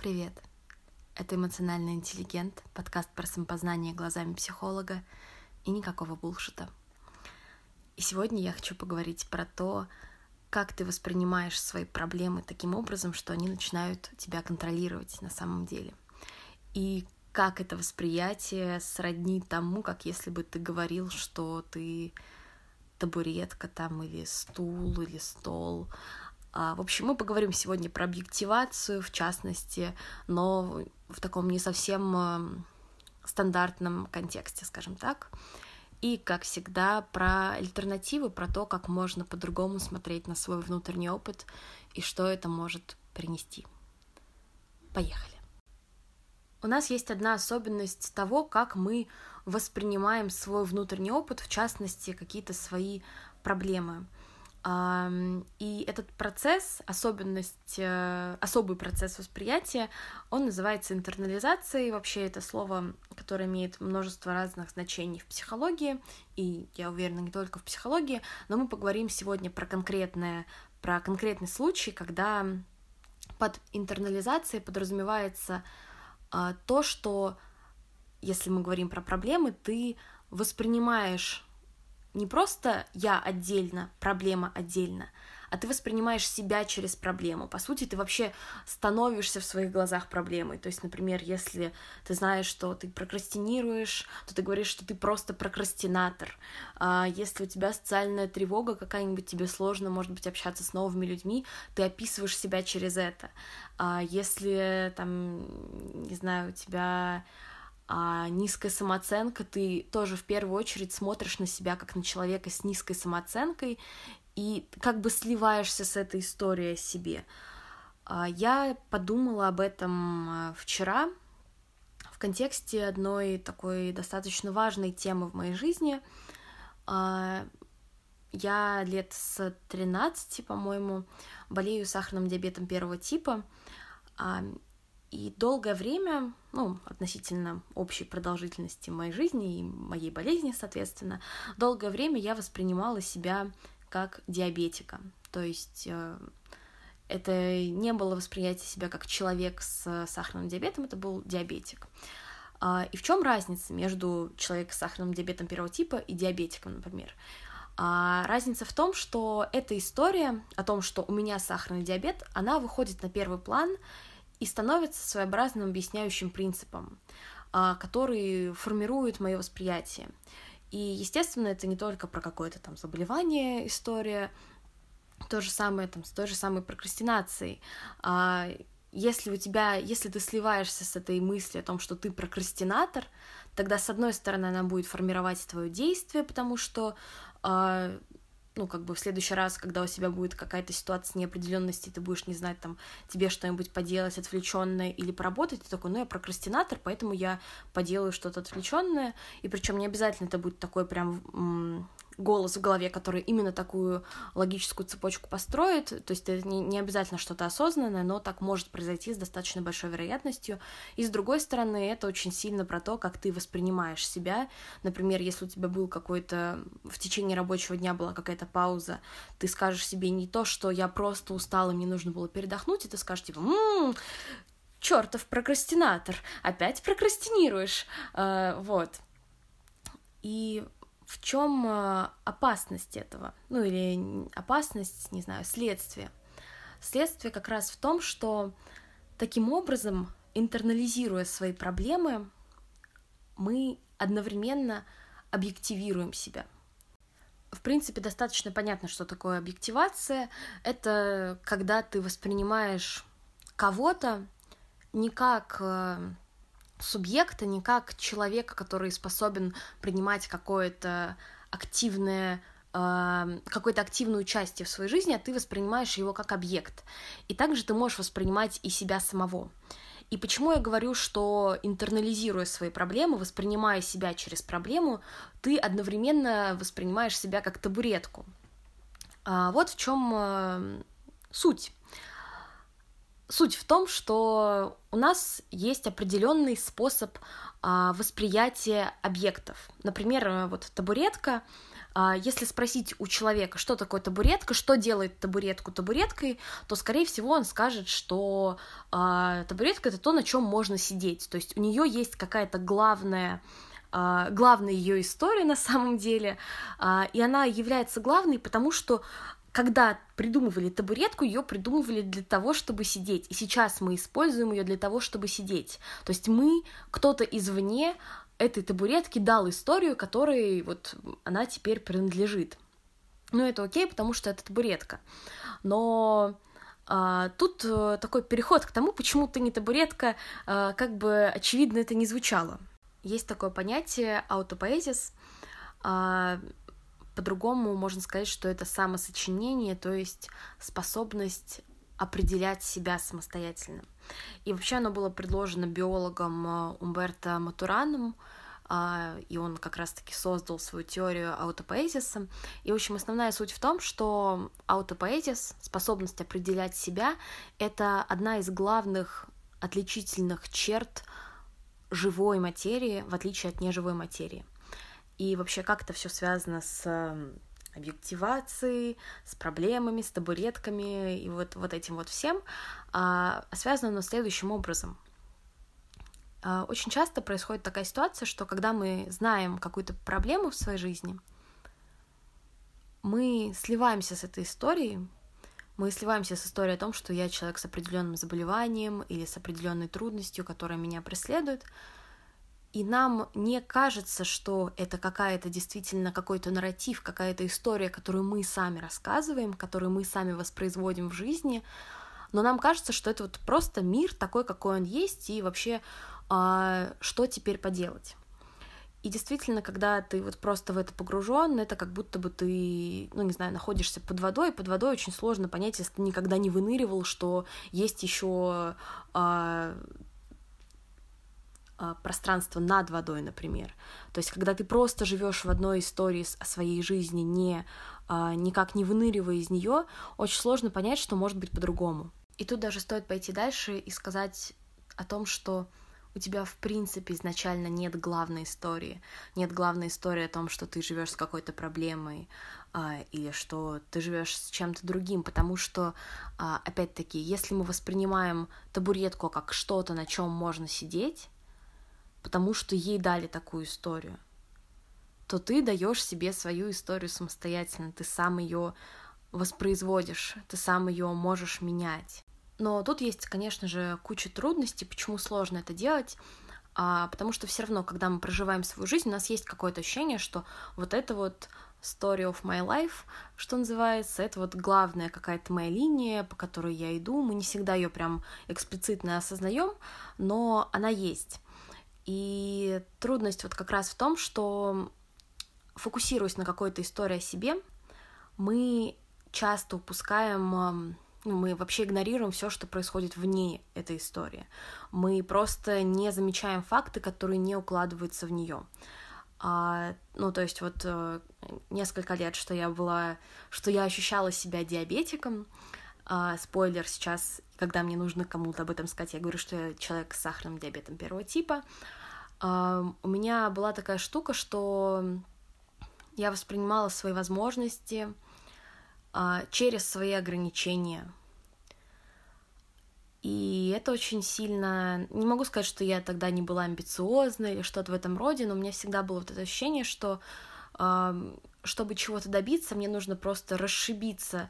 Привет! Это «Эмоциональный интеллигент», подкаст про самопознание глазами психолога и никакого булшита. И сегодня я хочу поговорить про то, как ты воспринимаешь свои проблемы таким образом, что они начинают тебя контролировать на самом деле. И как это восприятие сродни тому, как если бы ты говорил, что ты табуретка там или стул или стол, в общем, мы поговорим сегодня про объективацию, в частности, но в таком не совсем эм, стандартном контексте, скажем так. И, как всегда, про альтернативы, про то, как можно по-другому смотреть на свой внутренний опыт и что это может принести. Поехали. У нас есть одна особенность того, как мы воспринимаем свой внутренний опыт, в частности, какие-то свои проблемы — и этот процесс, особенность, э, особый процесс восприятия, он называется интернализацией. Вообще это слово, которое имеет множество разных значений в психологии, и я уверена, не только в психологии, но мы поговорим сегодня про конкретное, про конкретный случай, когда под интернализацией подразумевается а, то, что если мы говорим про проблемы, ты воспринимаешь не просто я отдельно, проблема отдельно, а ты воспринимаешь себя через проблему. По сути, ты вообще становишься в своих глазах проблемой. То есть, например, если ты знаешь, что ты прокрастинируешь, то ты говоришь, что ты просто прокрастинатор. А если у тебя социальная тревога какая-нибудь, тебе сложно, может быть, общаться с новыми людьми, ты описываешь себя через это. А если, там, не знаю, у тебя а низкая самооценка, ты тоже в первую очередь смотришь на себя как на человека с низкой самооценкой и как бы сливаешься с этой историей о себе. А я подумала об этом а, вчера в контексте одной такой достаточно важной темы в моей жизни. А, я лет с 13, по-моему, болею сахарным диабетом первого типа. И долгое время, ну, относительно общей продолжительности моей жизни и моей болезни, соответственно, долгое время я воспринимала себя как диабетика. То есть э, это не было восприятие себя как человек с сахарным диабетом, это был диабетик. А, и в чем разница между человеком с сахарным диабетом первого типа и диабетиком, например? А разница в том, что эта история о том, что у меня сахарный диабет, она выходит на первый план и становится своеобразным объясняющим принципом, а, который формирует мое восприятие. И, естественно, это не только про какое-то там заболевание история, то же самое там с той же самой прокрастинацией. А, если у тебя, если ты сливаешься с этой мыслью о том, что ты прокрастинатор, тогда, с одной стороны, она будет формировать твое действие, потому что а, ну, как бы в следующий раз, когда у тебя будет какая-то ситуация неопределенности, ты будешь не знать, там, тебе что-нибудь поделать отвлеченное или поработать, ты такой, ну, я прокрастинатор, поэтому я поделаю что-то отвлеченное, и причем не обязательно это будет такой прям голос в голове, который именно такую логическую цепочку построит. То есть это не, не обязательно что-то осознанное, но так может произойти с достаточно большой вероятностью. И с другой стороны, это очень сильно про то, как ты воспринимаешь себя. Например, если у тебя был какой-то в течение рабочего дня была какая-то пауза, ты скажешь себе не то, что я просто устала, мне нужно было передохнуть, и ты скажешь типа, м-м, чертов прокрастинатор, опять прокрастинируешь, uh, вот. И в чем э, опасность этого? Ну или опасность, не знаю, следствие. Следствие как раз в том, что таким образом, интернализируя свои проблемы, мы одновременно объективируем себя. В принципе, достаточно понятно, что такое объективация. Это когда ты воспринимаешь кого-то не как э, субъекта, не как человека, который способен принимать какое-то активное э, какое-то активное участие в своей жизни, а ты воспринимаешь его как объект. И также ты можешь воспринимать и себя самого. И почему я говорю, что интернализируя свои проблемы, воспринимая себя через проблему, ты одновременно воспринимаешь себя как табуретку. А вот в чем э, суть. Суть в том, что у нас есть определенный способ а, восприятия объектов. Например, вот табуретка, а, если спросить у человека, что такое табуретка, что делает табуретку табуреткой, то, скорее всего, он скажет, что э, табуретка это то, на чем можно сидеть. То есть у нее есть какая-то главная главная ее история на самом деле, и она является главной, потому что когда придумывали табуретку, ее придумывали для того, чтобы сидеть. И сейчас мы используем ее для того, чтобы сидеть. То есть мы, кто-то извне этой табуретки дал историю, которой вот она теперь принадлежит. Ну, это окей, потому что это табуретка. Но а, тут а, такой переход к тому, почему ты не табуретка, а, как бы очевидно это не звучало. Есть такое понятие аутопоэзис, а, по-другому можно сказать, что это самосочинение, то есть способность определять себя самостоятельно. И вообще оно было предложено биологом э, Умберто Матураном, а, и он как раз-таки создал свою теорию аутопоэзиса. И, в общем, основная суть в том, что аутопоэзис, способность определять себя, это одна из главных отличительных черт живой материи, в отличие от неживой материи и вообще как это все связано с объективацией, с проблемами, с табуретками и вот, вот этим вот всем, а, связано оно следующим образом. А, очень часто происходит такая ситуация, что когда мы знаем какую-то проблему в своей жизни, мы сливаемся с этой историей, мы сливаемся с историей о том, что я человек с определенным заболеванием или с определенной трудностью, которая меня преследует, и нам не кажется, что это какая-то действительно какой-то нарратив, какая-то история, которую мы сами рассказываем, которую мы сами воспроизводим в жизни, но нам кажется, что это вот просто мир такой, какой он есть, и вообще а, что теперь поделать. И действительно, когда ты вот просто в это погружен, это как будто бы ты, ну не знаю, находишься под водой, и под водой очень сложно понять, если ты никогда не выныривал, что есть еще а, а, пространство над водой, например. То есть, когда ты просто живешь в одной истории о своей жизни, не, а, никак не выныривая из нее, очень сложно понять, что может быть по-другому. И тут даже стоит пойти дальше и сказать о том, что у тебя в принципе изначально нет главной истории, нет главной истории о том, что ты живешь с какой-то проблемой а, или что ты живешь с чем-то другим, потому что а, опять-таки, если мы воспринимаем табуретку как что-то, на чем можно сидеть, потому что ей дали такую историю, то ты даешь себе свою историю самостоятельно, ты сам ее воспроизводишь, ты сам ее можешь менять. Но тут есть, конечно же, куча трудностей, почему сложно это делать, а, потому что все равно, когда мы проживаем свою жизнь, у нас есть какое-то ощущение, что вот это вот story of my life, что называется, это вот главная какая-то моя линия, по которой я иду, мы не всегда ее прям эксплицитно осознаем, но она есть. И трудность вот как раз в том, что фокусируясь на какой-то истории о себе, мы часто упускаем, ну, мы вообще игнорируем все, что происходит вне этой истории. Мы просто не замечаем факты, которые не укладываются в нее. А, ну, то есть вот э, несколько лет, что я была, что я ощущала себя диабетиком, а, спойлер сейчас, когда мне нужно кому-то об этом сказать, я говорю, что я человек с сахарным диабетом первого типа. У меня была такая штука, что я воспринимала свои возможности а, через свои ограничения. И это очень сильно... Не могу сказать, что я тогда не была амбициозна или что-то в этом роде, но у меня всегда было вот это ощущение, что чтобы чего-то добиться, мне нужно просто расшибиться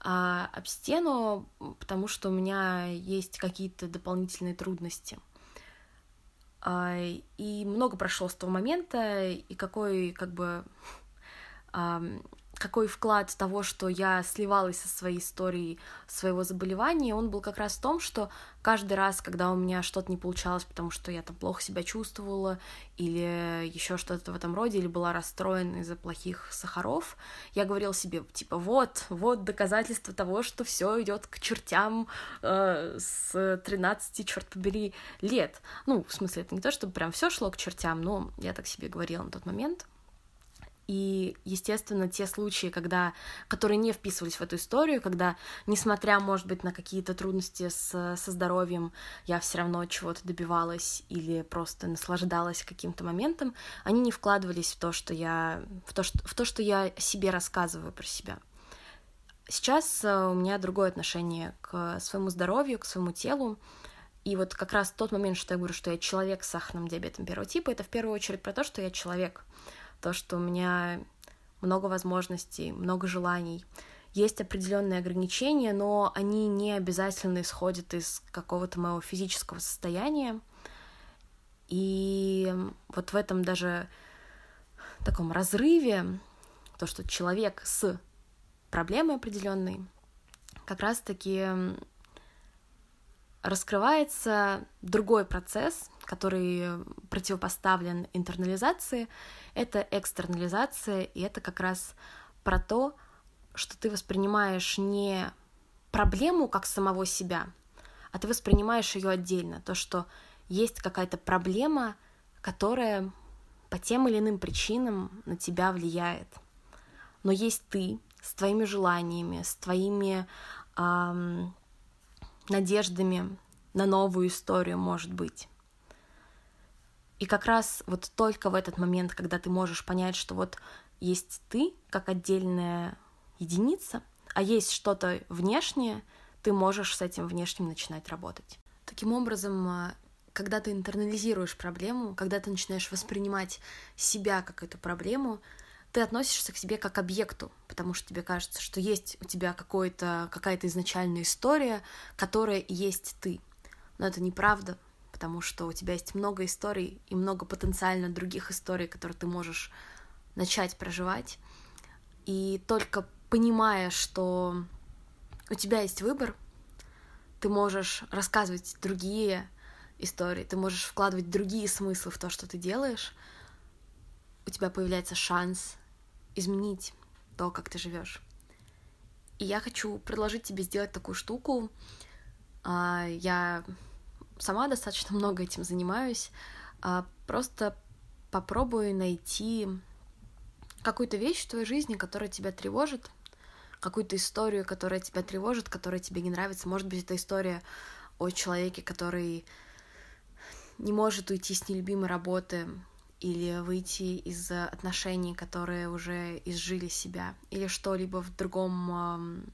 а, об стену, потому что у меня есть какие-то дополнительные трудности. А, и много прошло с того момента, и какой, как бы, какой вклад того, что я сливалась со своей историей своего заболевания, он был как раз в том, что каждый раз, когда у меня что-то не получалось, потому что я там плохо себя чувствовала, или еще что-то в этом роде, или была расстроена из-за плохих сахаров, я говорила себе, типа, вот, вот доказательство того, что все идет к чертям э, с 13, черт побери, лет. Ну, в смысле, это не то, чтобы прям все шло к чертям, но я так себе говорила на тот момент. И, естественно, те случаи, когда, которые не вписывались в эту историю, когда, несмотря, может быть, на какие-то трудности с, со здоровьем, я все равно чего-то добивалась или просто наслаждалась каким-то моментом, они не вкладывались в то, что я, в то, что, в то, что я себе рассказываю про себя. Сейчас э, у меня другое отношение к своему здоровью, к своему телу. И вот как раз тот момент, что я говорю, что я человек с сахарным диабетом первого типа, это в первую очередь про то, что я человек то, что у меня много возможностей, много желаний. Есть определенные ограничения, но они не обязательно исходят из какого-то моего физического состояния. И вот в этом даже таком разрыве, то, что человек с проблемой определенной, как раз-таки раскрывается другой процесс, который противопоставлен интернализации, это экстернализация, и это как раз про то, что ты воспринимаешь не проблему как самого себя, а ты воспринимаешь ее отдельно. То, что есть какая-то проблема, которая по тем или иным причинам на тебя влияет. Но есть ты с твоими желаниями, с твоими эм, надеждами на новую историю, может быть. И как раз вот только в этот момент, когда ты можешь понять, что вот есть ты как отдельная единица, а есть что-то внешнее, ты можешь с этим внешним начинать работать. Таким образом, а, когда ты интернализируешь проблему, когда ты начинаешь воспринимать себя как эту проблему, ты относишься к себе как объекту, потому что тебе кажется, что есть у тебя какая-то изначальная история, которая есть ты. Но это неправда, потому что у тебя есть много историй и много потенциально других историй, которые ты можешь начать проживать. И только понимая, что у тебя есть выбор, ты можешь рассказывать другие истории, ты можешь вкладывать другие смыслы в то, что ты делаешь, у тебя появляется шанс изменить то, как ты живешь. И я хочу предложить тебе сделать такую штуку. А, я сама достаточно много этим занимаюсь. А, просто попробуй найти какую-то вещь в твоей жизни, которая тебя тревожит, какую-то историю, которая тебя тревожит, которая тебе не нравится. Может быть, это история о человеке, который не может уйти с нелюбимой работы или выйти из отношений, которые уже изжили себя, или что-либо в другом,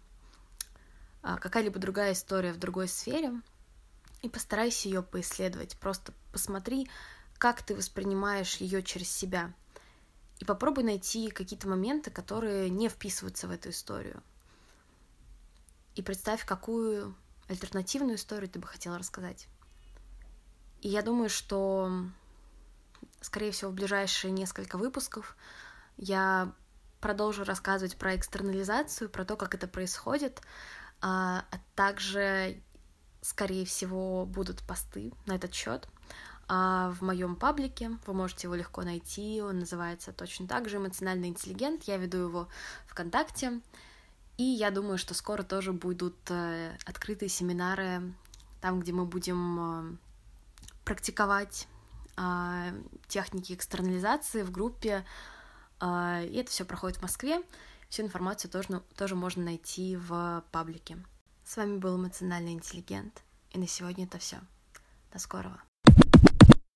а, какая-либо другая история в другой сфере — и постарайся ее поисследовать. Просто посмотри, как ты воспринимаешь ее через себя. И попробуй найти какие-то моменты, которые не вписываются в эту историю. И представь, какую альтернативную историю ты бы хотела рассказать. И я думаю, что, скорее всего, в ближайшие несколько выпусков я продолжу рассказывать про экстернализацию, про то, как это происходит, а, а также скорее всего, будут посты на этот счет. А в моем паблике вы можете его легко найти. Он называется точно так же «Эмоциональный интеллигент». Я веду его ВКонтакте. И я думаю, что скоро тоже будут э, открытые семинары, там, где мы будем э, практиковать а, техники экстернализации в группе. А, и это все проходит в Москве. Всю информацию тоже, тоже можно найти в паблике. С вами был эмоциональный интеллигент. И на сегодня это все. До скорого.